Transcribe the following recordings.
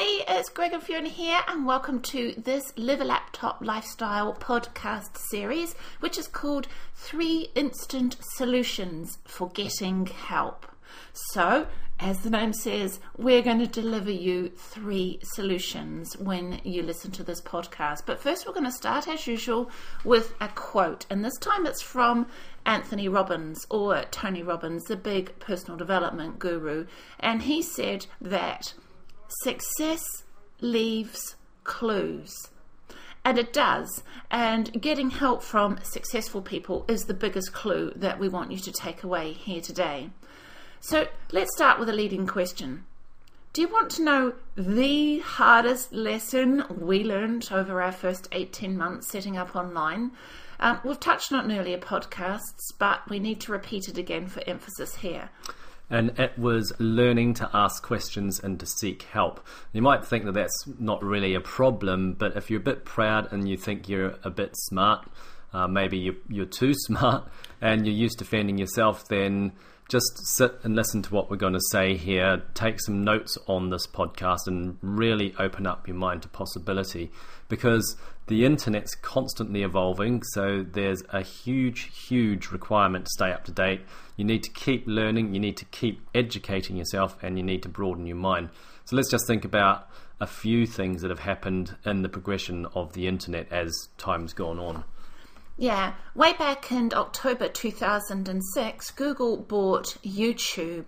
Hey, it's Greg and Fiona here, and welcome to this Live a Laptop Lifestyle podcast series, which is called Three Instant Solutions for Getting Help. So, as the name says, we're going to deliver you three solutions when you listen to this podcast. But first, we're going to start, as usual, with a quote, and this time it's from Anthony Robbins or Tony Robbins, the big personal development guru, and he said that success leaves clues. And it does. And getting help from successful people is the biggest clue that we want you to take away here today. So let's start with a leading question. Do you want to know the hardest lesson we learned over our first 18 months setting up online? Um, we've touched on it earlier podcasts, but we need to repeat it again for emphasis here and it was learning to ask questions and to seek help. You might think that that's not really a problem, but if you're a bit proud and you think you're a bit smart, uh, maybe you're, you're too smart and you're used to defending yourself, then just sit and listen to what we're going to say here. Take some notes on this podcast and really open up your mind to possibility because the internet's constantly evolving. So there's a huge, huge requirement to stay up to date. You need to keep learning, you need to keep educating yourself, and you need to broaden your mind. So let's just think about a few things that have happened in the progression of the internet as time's gone on. Yeah, way back in October 2006, Google bought YouTube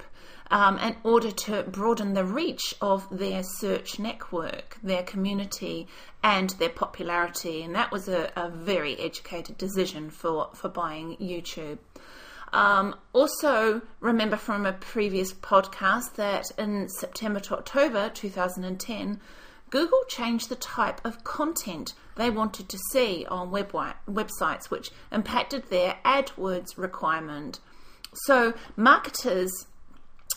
um, in order to broaden the reach of their search network, their community, and their popularity. And that was a, a very educated decision for, for buying YouTube. Um, also, remember from a previous podcast that in September to October 2010, Google changed the type of content they wanted to see on web websites, which impacted their AdWords requirement. So, marketers,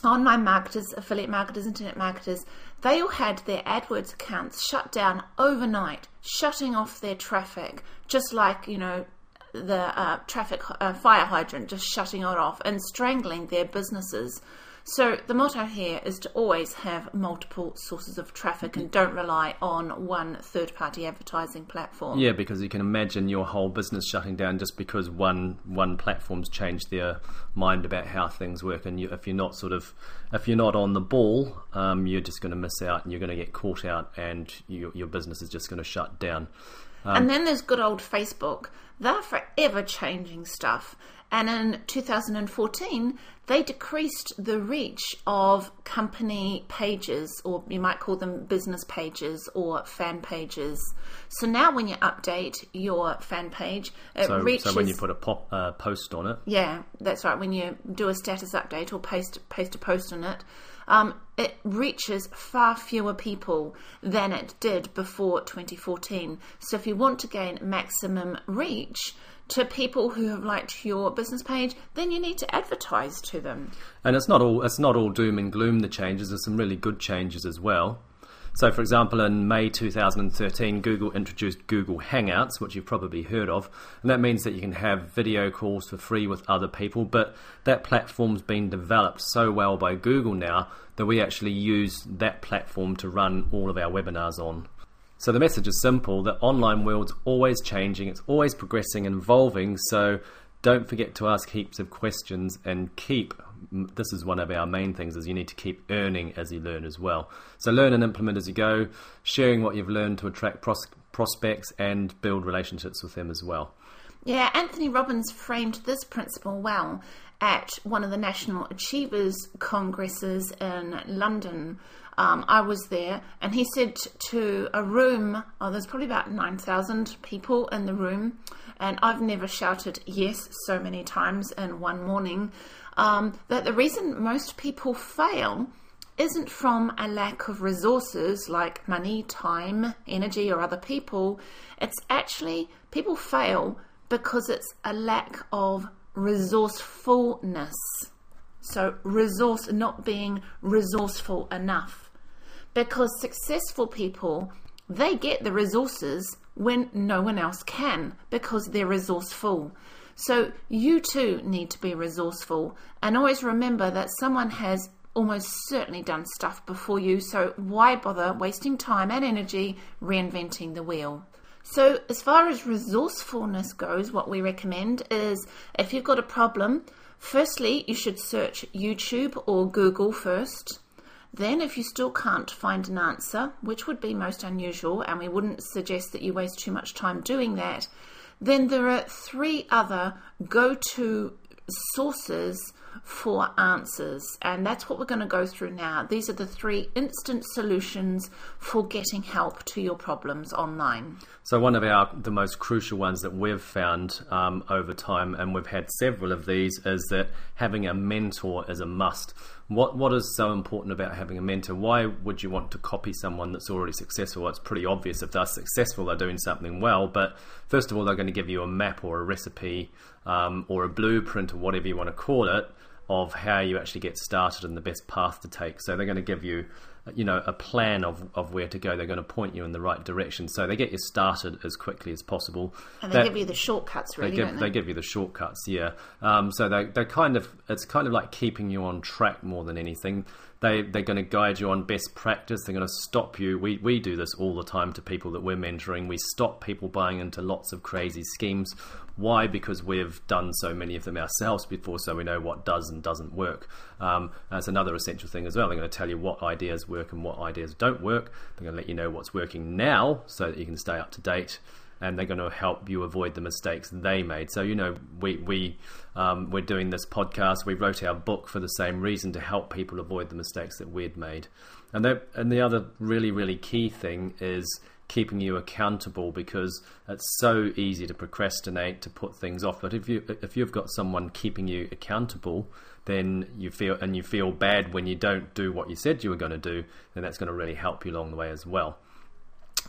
online marketers, affiliate marketers, internet marketers, they all had their AdWords accounts shut down overnight, shutting off their traffic, just like, you know, the uh, traffic uh, fire hydrant, just shutting it off and strangling their businesses. So the motto here is to always have multiple sources of traffic and don't rely on one third-party advertising platform. Yeah, because you can imagine your whole business shutting down just because one one platform's changed their mind about how things work, and you, if you're not sort of if you're not on the ball, um, you're just going to miss out, and you're going to get caught out, and you, your business is just going to shut down. Um, and then there's good old Facebook. They're forever changing stuff. And in 2014, they decreased the reach of company pages, or you might call them business pages or fan pages. So now, when you update your fan page, it so, reaches. So when you put a pop, uh, post on it, yeah, that's right. When you do a status update or post post a post on it, um, it reaches far fewer people than it did before 2014. So if you want to gain maximum reach to people who have liked your business page, then you need to advertise to them. And it's not all it's not all doom and gloom the changes, there's some really good changes as well. So, for example, in May 2013, Google introduced Google Hangouts, which you've probably heard of, and that means that you can have video calls for free with other people. But that platform's been developed so well by Google now that we actually use that platform to run all of our webinars on. So the message is simple: the online world's always changing, it's always progressing and evolving. So don't forget to ask heaps of questions and keep this is one of our main things is you need to keep earning as you learn as well. So learn and implement as you go, sharing what you've learned to attract pros- prospects and build relationships with them as well. Yeah, Anthony Robbins framed this principle well at one of the National Achievers Congresses in London. Um, I was there, and he said to a room, oh, there's probably about 9,000 people in the room, and I've never shouted yes so many times in one morning um, that the reason most people fail isn't from a lack of resources like money, time, energy, or other people. It's actually people fail because it's a lack of resourcefulness. So, resource not being resourceful enough. Because successful people, they get the resources when no one else can because they're resourceful. So you too need to be resourceful and always remember that someone has almost certainly done stuff before you, so why bother wasting time and energy reinventing the wheel? So, as far as resourcefulness goes, what we recommend is if you've got a problem, firstly, you should search YouTube or Google first. Then, if you still can't find an answer, which would be most unusual, and we wouldn't suggest that you waste too much time doing that, then there are three other go to sources for answers. And that's what we're going to go through now. These are the three instant solutions for getting help to your problems online. So one of our the most crucial ones that we've found um, over time, and we've had several of these, is that having a mentor is a must. What what is so important about having a mentor? Why would you want to copy someone that's already successful? It's pretty obvious if they're successful, they're doing something well. But first of all, they're going to give you a map or a recipe um, or a blueprint or whatever you want to call it of how you actually get started and the best path to take. So they're going to give you, you know, a plan of, of where to go. They're going to point you in the right direction. So they get you started as quickly as possible. And they that, give you the shortcuts, really. They give, they? they? give you the shortcuts, yeah. Um, so they they kind of it's kind of like keeping you on track more than anything. They they're going to guide you on best practice. They're going to stop you. We we do this all the time to people that we're mentoring. We stop people buying into lots of crazy schemes why? Because we've done so many of them ourselves before, so we know what does and doesn't work. Um, that's another essential thing as well. They're going to tell you what ideas work and what ideas don't work. They're going to let you know what's working now so that you can stay up to date and they're going to help you avoid the mistakes they made. So you know, we we um, we're doing this podcast. We wrote our book for the same reason to help people avoid the mistakes that we'd made. And and the other really really key thing is keeping you accountable because it's so easy to procrastinate to put things off but if you if you've got someone keeping you accountable then you feel and you feel bad when you don't do what you said you were going to do then that's going to really help you along the way as well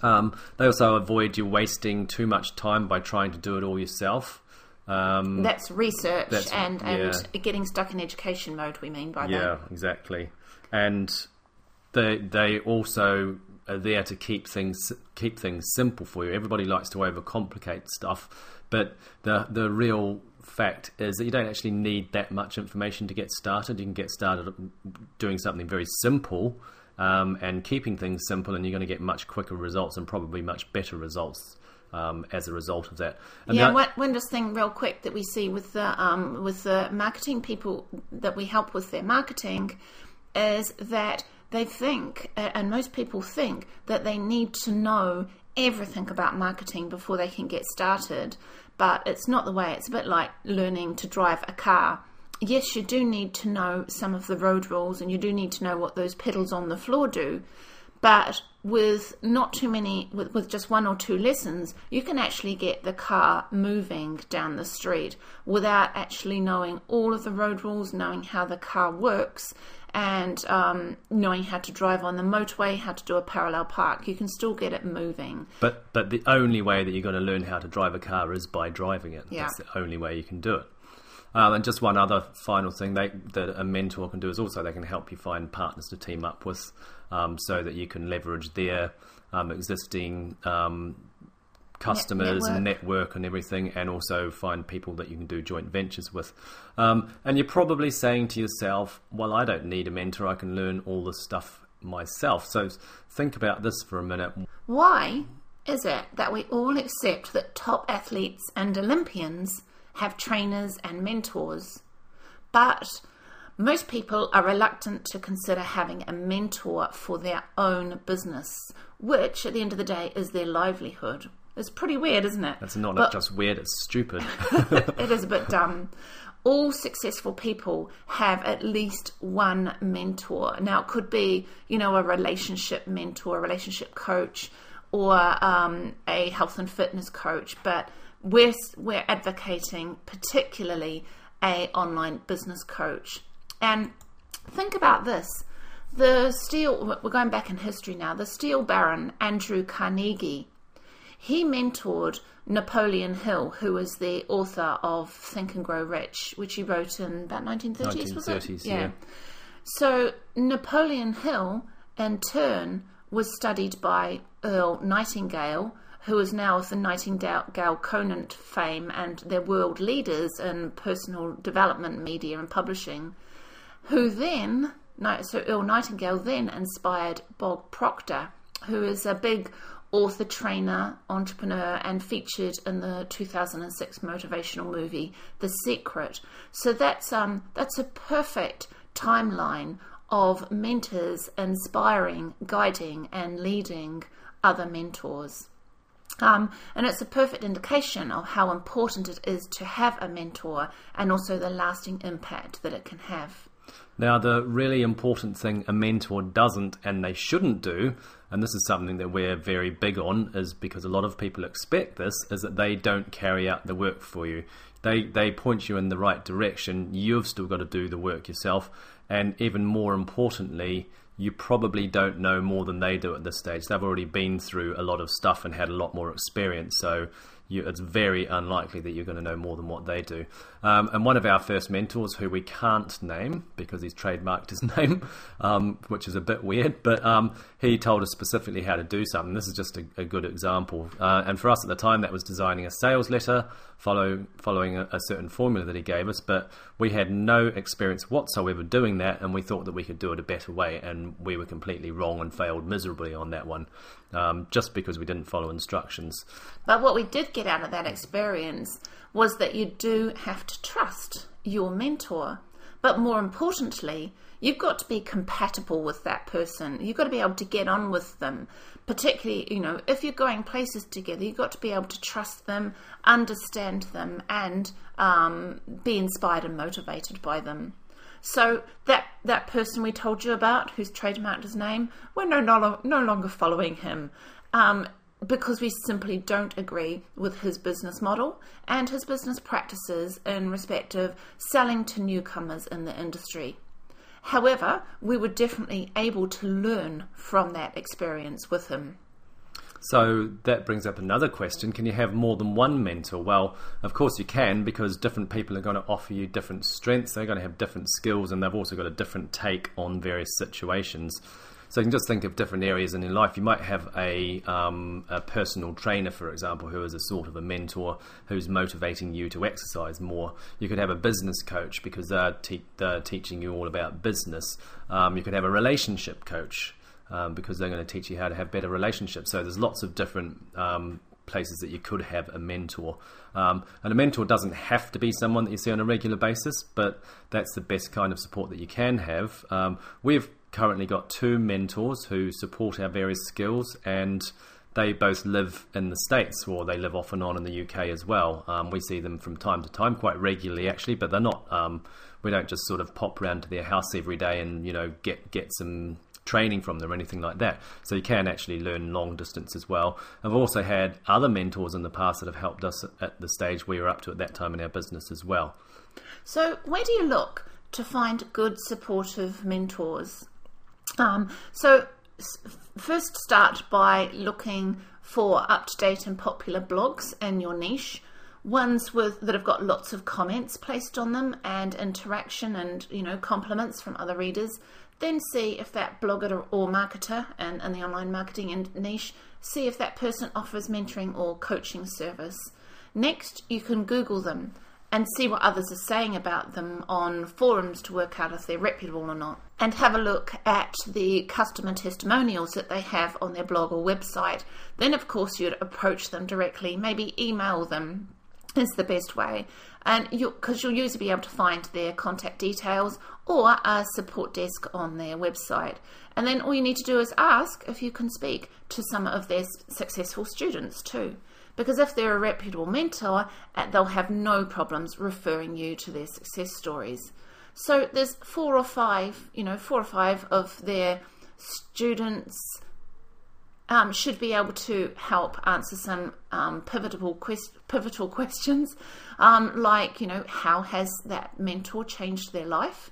um, they also avoid you wasting too much time by trying to do it all yourself um, that's research that's, and, and yeah. getting stuck in education mode we mean by yeah, that yeah exactly and they they also are there to keep things keep things simple for you. Everybody likes to overcomplicate stuff, but the the real fact is that you don't actually need that much information to get started. You can get started doing something very simple um, and keeping things simple, and you're going to get much quicker results and probably much better results. Um, as a result of that, and yeah. One, one just thing, real quick, that we see with the um, with the marketing people that we help with their marketing is that they think, and most people think, that they need to know everything about marketing before they can get started. But it's not the way. It's a bit like learning to drive a car. Yes, you do need to know some of the road rules and you do need to know what those pedals on the floor do. But with not too many, with, with just one or two lessons, you can actually get the car moving down the street without actually knowing all of the road rules, knowing how the car works, and um, knowing how to drive on the motorway, how to do a parallel park, you can still get it moving. But but the only way that you're going to learn how to drive a car is by driving it. Yeah. That's the only way you can do it. Um, and just one other final thing they, that a mentor can do is also they can help you find partners to team up with, um, so that you can leverage their um, existing um, customers network. and network and everything, and also find people that you can do joint ventures with. Um, and you're probably saying to yourself, "Well, I don't need a mentor; I can learn all this stuff myself." So think about this for a minute. Why is it that we all accept that top athletes and Olympians have trainers and mentors, but most people are reluctant to consider having a mentor for their own business, which at the end of the day is their livelihood. It's pretty weird, isn't it? It's not but, just weird, it's stupid. it is a bit dumb. All successful people have at least one mentor. Now, it could be, you know, a relationship mentor, a relationship coach, or um, a health and fitness coach, but we're, we're advocating particularly a online business coach. And think about this. The steel, we're going back in history now, the steel baron Andrew Carnegie he mentored Napoleon Hill, who was the author of Think and Grow Rich, which he wrote in about 1930s, 1930s was it? Yeah. yeah. So Napoleon Hill, in turn, was studied by Earl Nightingale, who is now of the Nightingale Conant fame and they're world leaders in personal development media and publishing, who then so Earl Nightingale then inspired Bob Proctor, who is a big author, trainer, entrepreneur, and featured in the 2006 motivational movie The Secret. So that's um that's a perfect timeline of mentors inspiring, guiding, and leading other mentors. Um, and it's a perfect indication of how important it is to have a mentor and also the lasting impact that it can have. Now, the really important thing a mentor doesn't and they shouldn't do, and this is something that we're very big on, is because a lot of people expect this, is that they don't carry out the work for you. They, they point you in the right direction. You've still got to do the work yourself. And even more importantly, you probably don't know more than they do at this stage. They've already been through a lot of stuff and had a lot more experience. So you, it's very unlikely that you're going to know more than what they do. Um, and one of our first mentors, who we can't name because he's trademarked his name, um, which is a bit weird, but um, he told us specifically how to do something. This is just a, a good example. Uh, and for us at the time, that was designing a sales letter, follow, following a, a, certain formula that he gave us. But we had no experience whatsoever doing that, and we thought that we could do it a better way. And we were completely wrong and failed miserably on that one um, just because we didn't follow instructions. But what we did get out of that experience was that you do have to trust your mentor. But more importantly, you've got to be compatible with that person. You've got to be able to get on with them. Particularly, you know, if you're going places together, you've got to be able to trust them, understand them, and um, be inspired and motivated by them. So that that person we told you about, who's trademarked his name, we're no no, no longer following him. Um, because we simply don't agree with his business model and his business practices in respect of selling to newcomers in the industry. However, we were definitely able to learn from that experience with him. So that brings up another question can you have more than one mentor? Well, of course you can because different people are going to offer you different strengths, they're going to have different skills, and they've also got a different take on various situations. So you can just think of different areas in your life. You might have a, um, a personal trainer, for example, who is a sort of a mentor who's motivating you to exercise more. You could have a business coach because they're, te- they're teaching you all about business. Um, you could have a relationship coach um, because they're going to teach you how to have better relationships. So there's lots of different um, places that you could have a mentor. Um, and a mentor doesn't have to be someone that you see on a regular basis, but that's the best kind of support that you can have. Um, we've currently got two mentors who support our various skills and they both live in the States or they live off and on in the UK as well. Um, we see them from time to time, quite regularly actually, but they're not, um, we don't just sort of pop round to their house every day and, you know, get, get some training from them or anything like that. So you can actually learn long distance as well. I've also had other mentors in the past that have helped us at the stage we were up to at that time in our business as well. So where do you look to find good supportive mentors? Um, so first start by looking for up to date and popular blogs in your niche ones with that have got lots of comments placed on them and interaction and you know compliments from other readers then see if that blogger or marketer and in the online marketing niche, see if that person offers mentoring or coaching service. Next, you can Google them and see what others are saying about them on forums to work out if they're reputable or not. And have a look at the customer testimonials that they have on their blog or website. Then, of course, you'd approach them directly, maybe email them is the best way. And because you, will usually be able to find their contact details or a support desk on their website. And then all you need to do is ask if you can speak to some of their successful students too. Because if they're a reputable mentor, uh, they'll have no problems referring you to their success stories. So there's four or five, you know, four or five of their students um, should be able to help answer some um, pivotal quest- pivotal questions, um, like you know how has that mentor changed their life,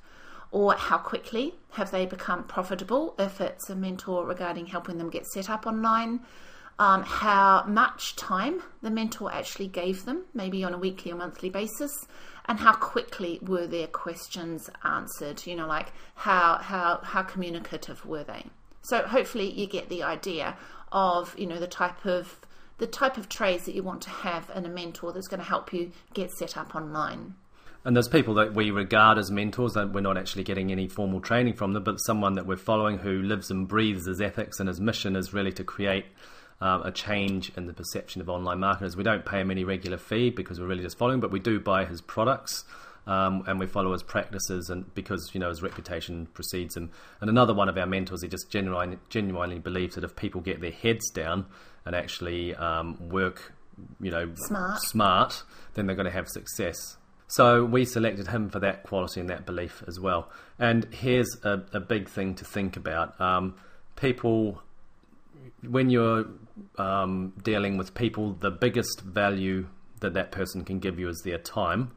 or how quickly have they become profitable if it's a mentor regarding helping them get set up online. Um, how much time the mentor actually gave them, maybe on a weekly or monthly basis, and how quickly were their questions answered. You know, like how how how communicative were they? So hopefully you get the idea of you know the type of the type of trades that you want to have and a mentor that's going to help you get set up online. And there's people that we regard as mentors that we're not actually getting any formal training from them, but someone that we're following who lives and breathes his ethics and his mission is really to create um, a change in the perception of online marketers. We don't pay him any regular fee because we're really just following, but we do buy his products. Um, and we follow his practices, and because you know his reputation precedes him. And another one of our mentors, he just genuinely, genuinely believes that if people get their heads down and actually um, work, you know, Smart. smart, then they're going to have success. So we selected him for that quality and that belief as well. And here's a, a big thing to think about: um, people, when you're um, dealing with people, the biggest value that that person can give you is their time.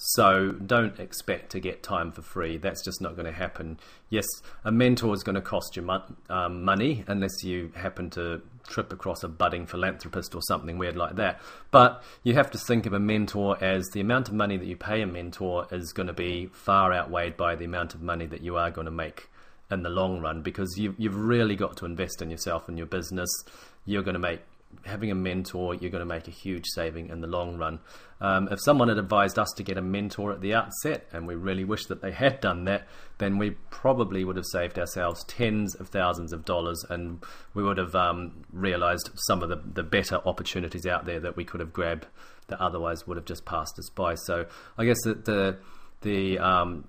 So don't expect to get time for free. That's just not going to happen. Yes, a mentor is going to cost you um, money unless you happen to trip across a budding philanthropist or something weird like that. But you have to think of a mentor as the amount of money that you pay a mentor is going to be far outweighed by the amount of money that you are going to make in the long run because you, you've really got to invest in yourself and your business. You're going to make having a mentor, you're going to make a huge saving in the long run. Um, if someone had advised us to get a mentor at the outset, and we really wish that they had done that, then we probably would have saved ourselves tens of thousands of dollars, and we would have um, realized some of the, the better opportunities out there that we could have grabbed that otherwise would have just passed us by. So I guess that the the um,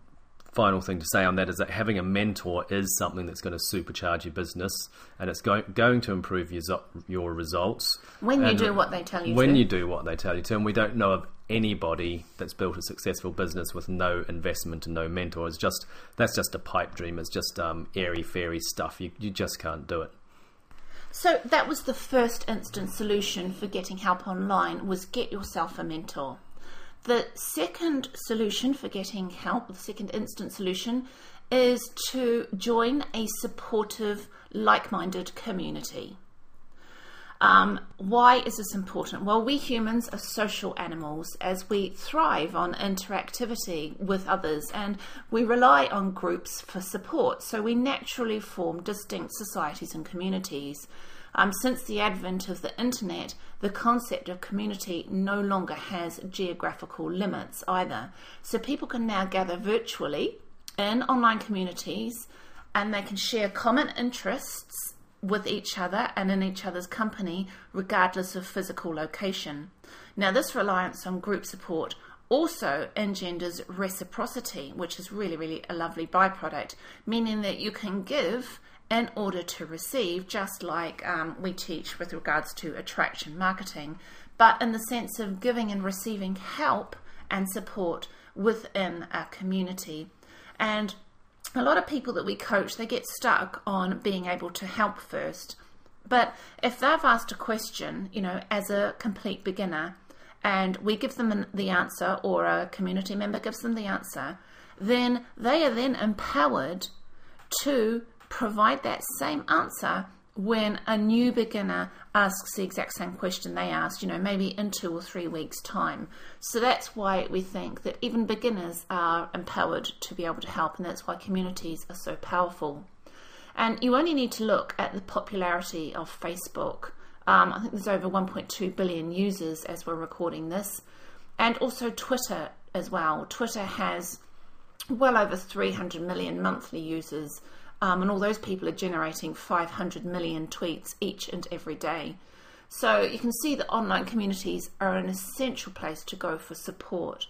final thing to say on that is that having a mentor is something that's going to supercharge your business and it's going, going to improve your, your results. When you do what they tell you When to. you do what they tell you to. And we don't know of anybody that's built a successful business with no investment and no mentor. It's just, that's just a pipe dream. It's just um, airy fairy stuff. You, you just can't do it. So that was the first instant solution for getting help online was get yourself a mentor. The second solution for getting help, the second instant solution, is to join a supportive, like minded community. Um, why is this important? Well, we humans are social animals as we thrive on interactivity with others and we rely on groups for support. So we naturally form distinct societies and communities. Um, since the advent of the internet, the concept of community no longer has geographical limits either. So people can now gather virtually in online communities and they can share common interests with each other and in each other's company, regardless of physical location. Now, this reliance on group support also engenders reciprocity, which is really, really a lovely byproduct, meaning that you can give in order to receive, just like um, we teach with regards to attraction marketing, but in the sense of giving and receiving help and support within a community. And a lot of people that we coach they get stuck on being able to help first but if they've asked a question you know as a complete beginner and we give them the answer or a community member gives them the answer then they are then empowered to provide that same answer when a new beginner asks the exact same question they asked, you know, maybe in two or three weeks' time. So that's why we think that even beginners are empowered to be able to help, and that's why communities are so powerful. And you only need to look at the popularity of Facebook. Um, I think there's over 1.2 billion users as we're recording this, and also Twitter as well. Twitter has well over 300 million monthly users. Um, and all those people are generating 500 million tweets each and every day. So you can see that online communities are an essential place to go for support.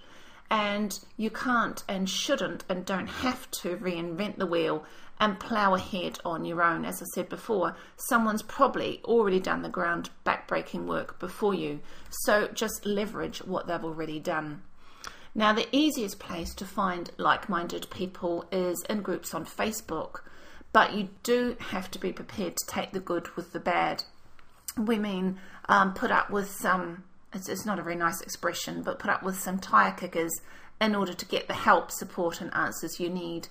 And you can't and shouldn't and don't have to reinvent the wheel and plough ahead on your own. As I said before, someone's probably already done the ground backbreaking work before you. So just leverage what they've already done. Now, the easiest place to find like minded people is in groups on Facebook, but you do have to be prepared to take the good with the bad. We mean um, put up with some, it's, it's not a very nice expression, but put up with some tire kickers in order to get the help, support, and answers you need.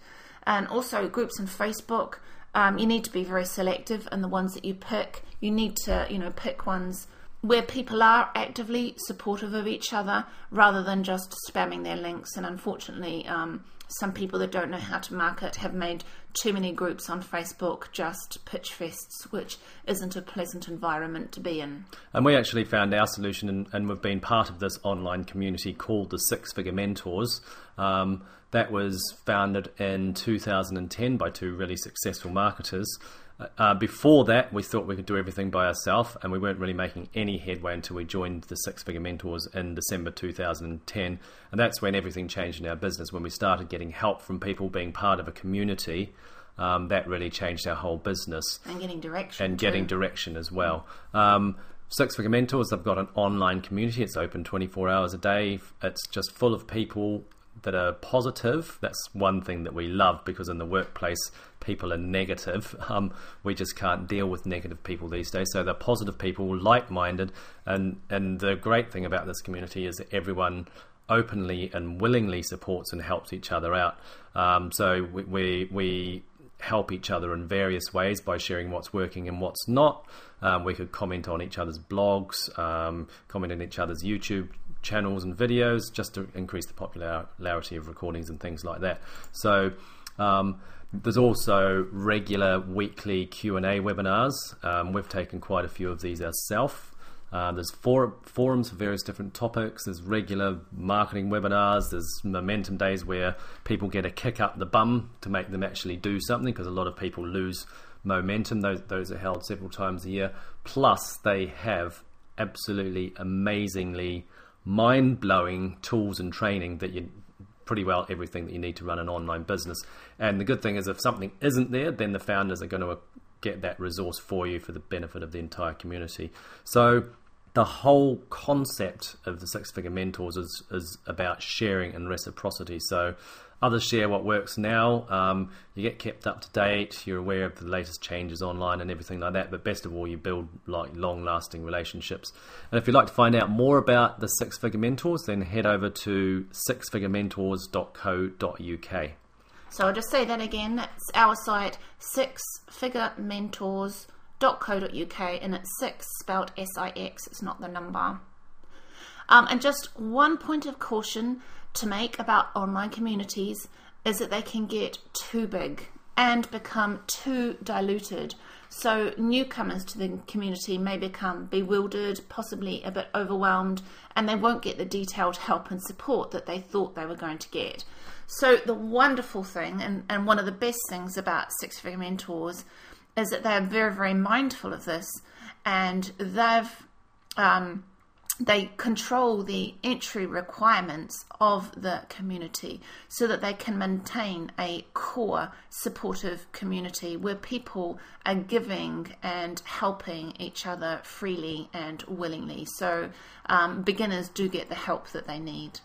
And also, groups on Facebook, um, you need to be very selective in the ones that you pick. You need to, you know, pick ones where people are actively supportive of each other rather than just spamming their links. And unfortunately, um, some people that don't know how to market have made too many groups on Facebook just pitch fests, which isn't a pleasant environment to be in. And we actually found our solution, and, and we've been part of this online community called the Six Figure Mentors. Um, that was founded in 2010 by two really successful marketers. Uh, before that, we thought we could do everything by ourselves, and we weren't really making any headway until we joined the Six Figure Mentors in December 2010. And that's when everything changed in our business, when we started getting help from people being part of a community. Um, that really changed our whole business. And getting direction. And getting too. direction as well. Um, Six Figure Mentors, they've got an online community. It's open 24 hours a day. It's just full of people that are positive. That's one thing that we love because in the workplace, people are negative. Um, we just can't deal with negative people these days. So they're positive people, like minded. And, and the great thing about this community is that everyone openly and willingly supports and helps each other out. Um, so we, we, we help each other in various ways by sharing what's working and what's not. Um, we could comment on each other's blogs, um, comment on each other's YouTube channels and videos just to increase the popularity of recordings and things like that. So um, there's also regular weekly Q&A webinars. Um, we've taken quite a few of these ourselves. Uh, there's for, forums for various different topics. There's regular marketing webinars. There's momentum days where people get a kick up the bum to make them actually do something because a lot of people lose momentum. Those, those are held several times a year. Plus, they have absolutely amazingly mind blowing tools and training that you pretty well everything that you need to run an online business. And the good thing is, if something isn't there, then the founders are going to get that resource for you for the benefit of the entire community. So the whole concept of the six figure mentors is, is about sharing and reciprocity. So Others share what works now. Um, you get kept up to date. You're aware of the latest changes online and everything like that. But best of all, you build like long-lasting relationships. And if you'd like to find out more about the Six Figure Mentors, then head over to sixfigurementors.co.uk. So I'll just say that again. That's our site, sixfigurementors.co.uk, and it's six spelled S-I-X. It's not the number. Um, and just one point of caution to make about online communities is that they can get too big and become too diluted. So newcomers to the community may become bewildered, possibly a bit overwhelmed, and they won't get the detailed help and support that they thought they were going to get. So the wonderful thing, and, and one of the best things about Six Figure Mentors, is that they are very, very mindful of this, and they've um, they control the entry requirements of the community so that they can maintain a core supportive community where people are giving and helping each other freely and willingly. So um, beginners do get the help that they need.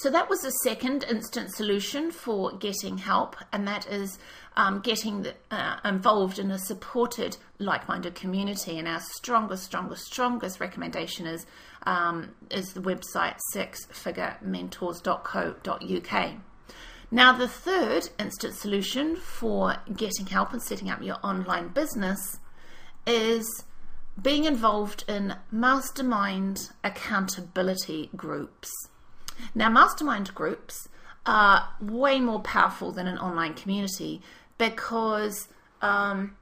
So that was the second instant solution for getting help, and that is um, getting the, uh, involved in a supported, like-minded community. And our strongest, strongest, strongest recommendation is um, is the website sixfigurementors.co.uk. Now, the third instant solution for getting help and setting up your online business is being involved in mastermind accountability groups. Now, mastermind groups are way more powerful than an online community because um,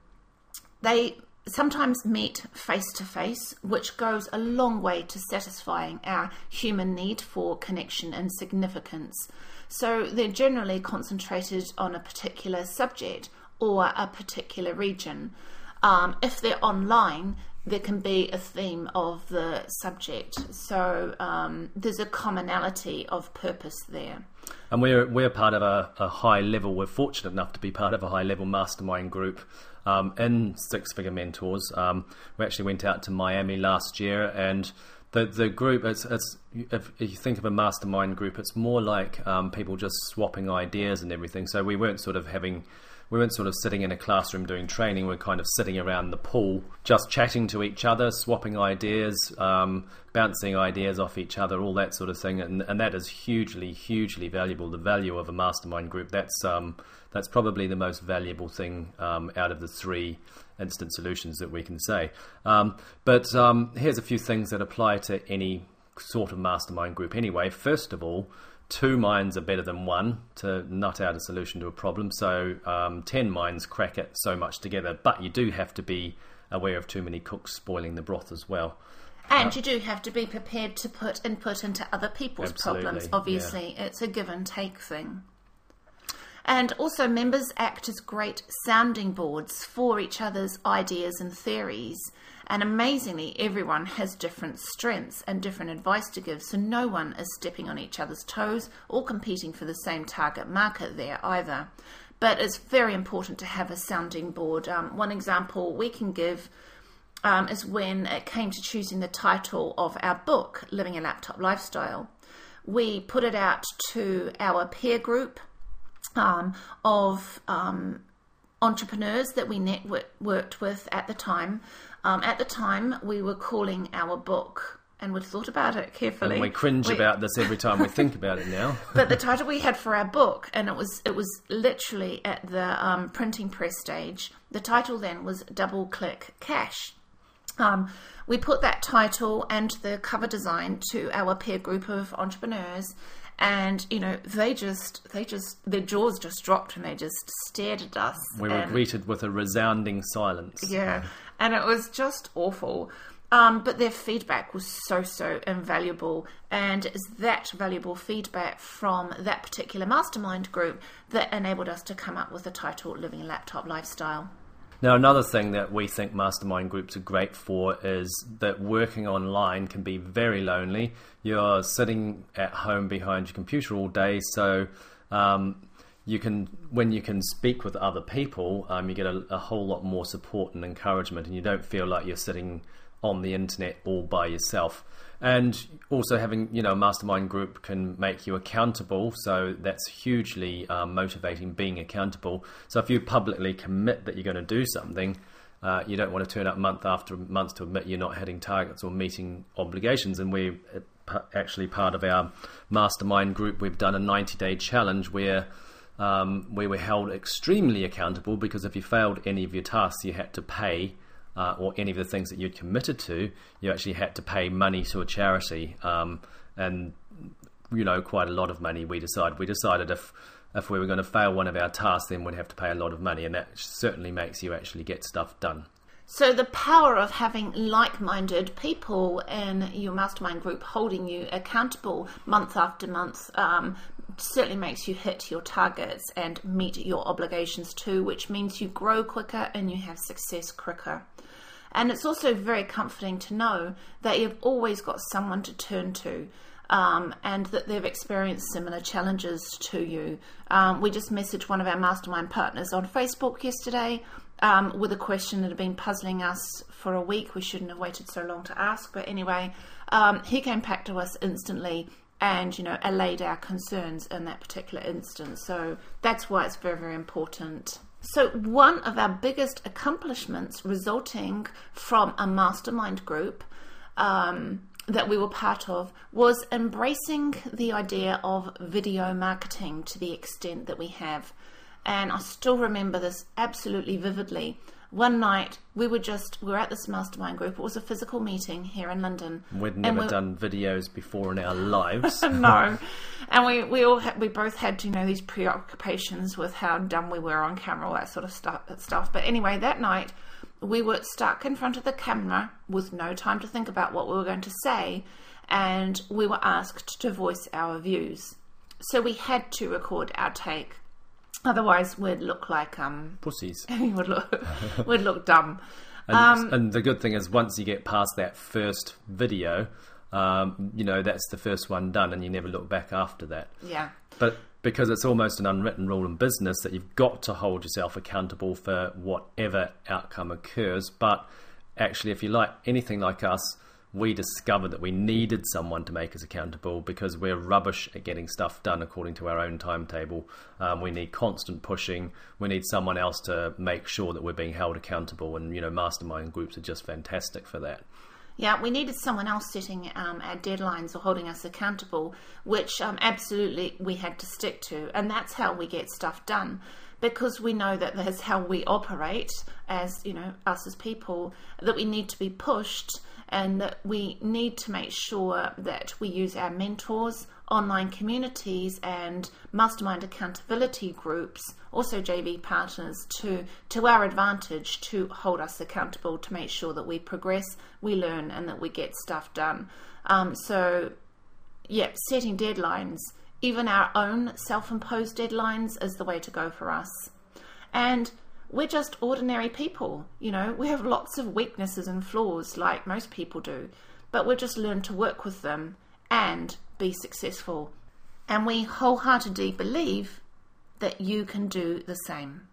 they sometimes meet face to face, which goes a long way to satisfying our human need for connection and significance. So they're generally concentrated on a particular subject or a particular region. Um, if they're online, there can be a theme of the subject. So um, there's a commonality of purpose there. And we're we're part of a, a, high level. We're fortunate enough to be part of a high level mastermind group um, in Six Figure Mentors. Um, we actually went out to Miami last year, and the the group. It's, it's if, you think of a mastermind group, it's more like um, people just swapping ideas and everything. So we weren't sort of having we weren't sort of sitting in a classroom doing training. We we're kind of sitting around the pool, just chatting to each other, swapping ideas, um, bouncing ideas off each other, all that sort of thing. And, and that is hugely, hugely valuable. The value of a mastermind group. That's um, that's probably the most valuable thing um, out of the three instant solutions that we can say. Um, but um, here's a few things that apply to any sort of mastermind group. Anyway, first of all two minds are better than one to nut out a solution to a problem. So um, ten minds crack it so much together, but you do have to be aware of too many cooks spoiling the broth as well. And you do have to be prepared to put input into other people's problems. Obviously, it's a give and take thing. And also, members act as great sounding boards for each other's ideas and theories. And amazingly, everyone has different strengths and different advice to give, so no one is stepping on each other's toes or competing for the same target market there either. But it's very important to have a sounding board. Um, one example we can give um, is when it came to choosing the title of our book, Living a Laptop Lifestyle. We put it out to our peer group um, of um, entrepreneurs that we networked with at the time. Um, at the time, we were calling our book, and we'd thought about it carefully. And we cringe We- about this every time we think about it now. but the title we had for our book, and it was it was literally at the um, printing press stage. The title then was Double Click Cash. Um, we put that title and the cover design to our peer group of entrepreneurs, and you know they just they just their jaws just dropped and they just stared at us. We were and- greeted with a resounding silence. yeah, and it was just awful. Um, but their feedback was so, so invaluable. And it's that valuable feedback from that particular mastermind group that enabled us to come up with the title Living a Laptop Lifestyle. Now, another thing that we think mastermind groups are great for is that working online can be very lonely. You're sitting at home behind your computer all day, so um, you can, when you can speak with other people, um, you get a, a whole lot more support and encouragement, and you don't feel like you're sitting on the internet all by yourself. And also having, you know, a mastermind group can make you accountable. So that's hugely um, motivating being accountable. So if you publicly commit that you're going to do something, uh, you don't want to turn up month after month to admit you're not hitting targets or meeting obligations. And we're actually part of our mastermind group, we've done a 90 day challenge where um, we were held extremely accountable because if you failed any of your tasks, you had to pay uh, or any of the things that you'd committed to, you actually had to pay money to a charity, um, and you know quite a lot of money. We decided we decided if if we were going to fail one of our tasks, then we'd have to pay a lot of money, and that certainly makes you actually get stuff done. So, the power of having like minded people in your mastermind group holding you accountable month after month um, certainly makes you hit your targets and meet your obligations too, which means you grow quicker and you have success quicker. And it's also very comforting to know that you've always got someone to turn to. Um, and that they've experienced similar challenges to you. Um, we just messaged one of our mastermind partners on Facebook yesterday um, with a question that had been puzzling us for a week. We shouldn't have waited so long to ask, but anyway, um, he came back to us instantly and you know allayed our concerns in that particular instance. So that's why it's very very important. So, one of our biggest accomplishments resulting from a mastermind group um, that we were part of was embracing the idea of video marketing to the extent that we have. And I still remember this absolutely vividly. One night we were just we were at this mastermind group. It was a physical meeting here in London. We'd never we- done videos before in our lives. no, and we we all had, we both had you know these preoccupations with how dumb we were on camera, all that sort of stuff. Stuff. But anyway, that night we were stuck in front of the camera with no time to think about what we were going to say, and we were asked to voice our views. So we had to record our take, otherwise we'd look like um Pussies. would look would look dumb. And, Um, and the good thing is, once you get past that first video, um, you know that's the first one done, and you never look back after that. Yeah. But because it's almost an unwritten rule in business that you've got to hold yourself accountable for whatever outcome occurs. But actually, if you like anything like us, we discovered that we needed someone to make us accountable because we're rubbish at getting stuff done according to our own timetable. Um, we need constant pushing. We need someone else to make sure that we're being held accountable. And, you know, mastermind groups are just fantastic for that. Yeah, we needed someone else setting um, our deadlines or holding us accountable, which um, absolutely we had to stick to. And that's how we get stuff done because we know that that's how we operate as, you know, us as people, that we need to be pushed and that we need to make sure that we use our mentors, online communities, and mastermind accountability groups, also JV partners, to, to our advantage to hold us accountable to make sure that we progress, we learn, and that we get stuff done. Um, so, yeah, setting deadlines, even our own self imposed deadlines, is the way to go for us. And we're just ordinary people. You know, we have lots of weaknesses and flaws like most people do, but we've just learned to work with them and be successful. And we wholeheartedly believe that you can do the same.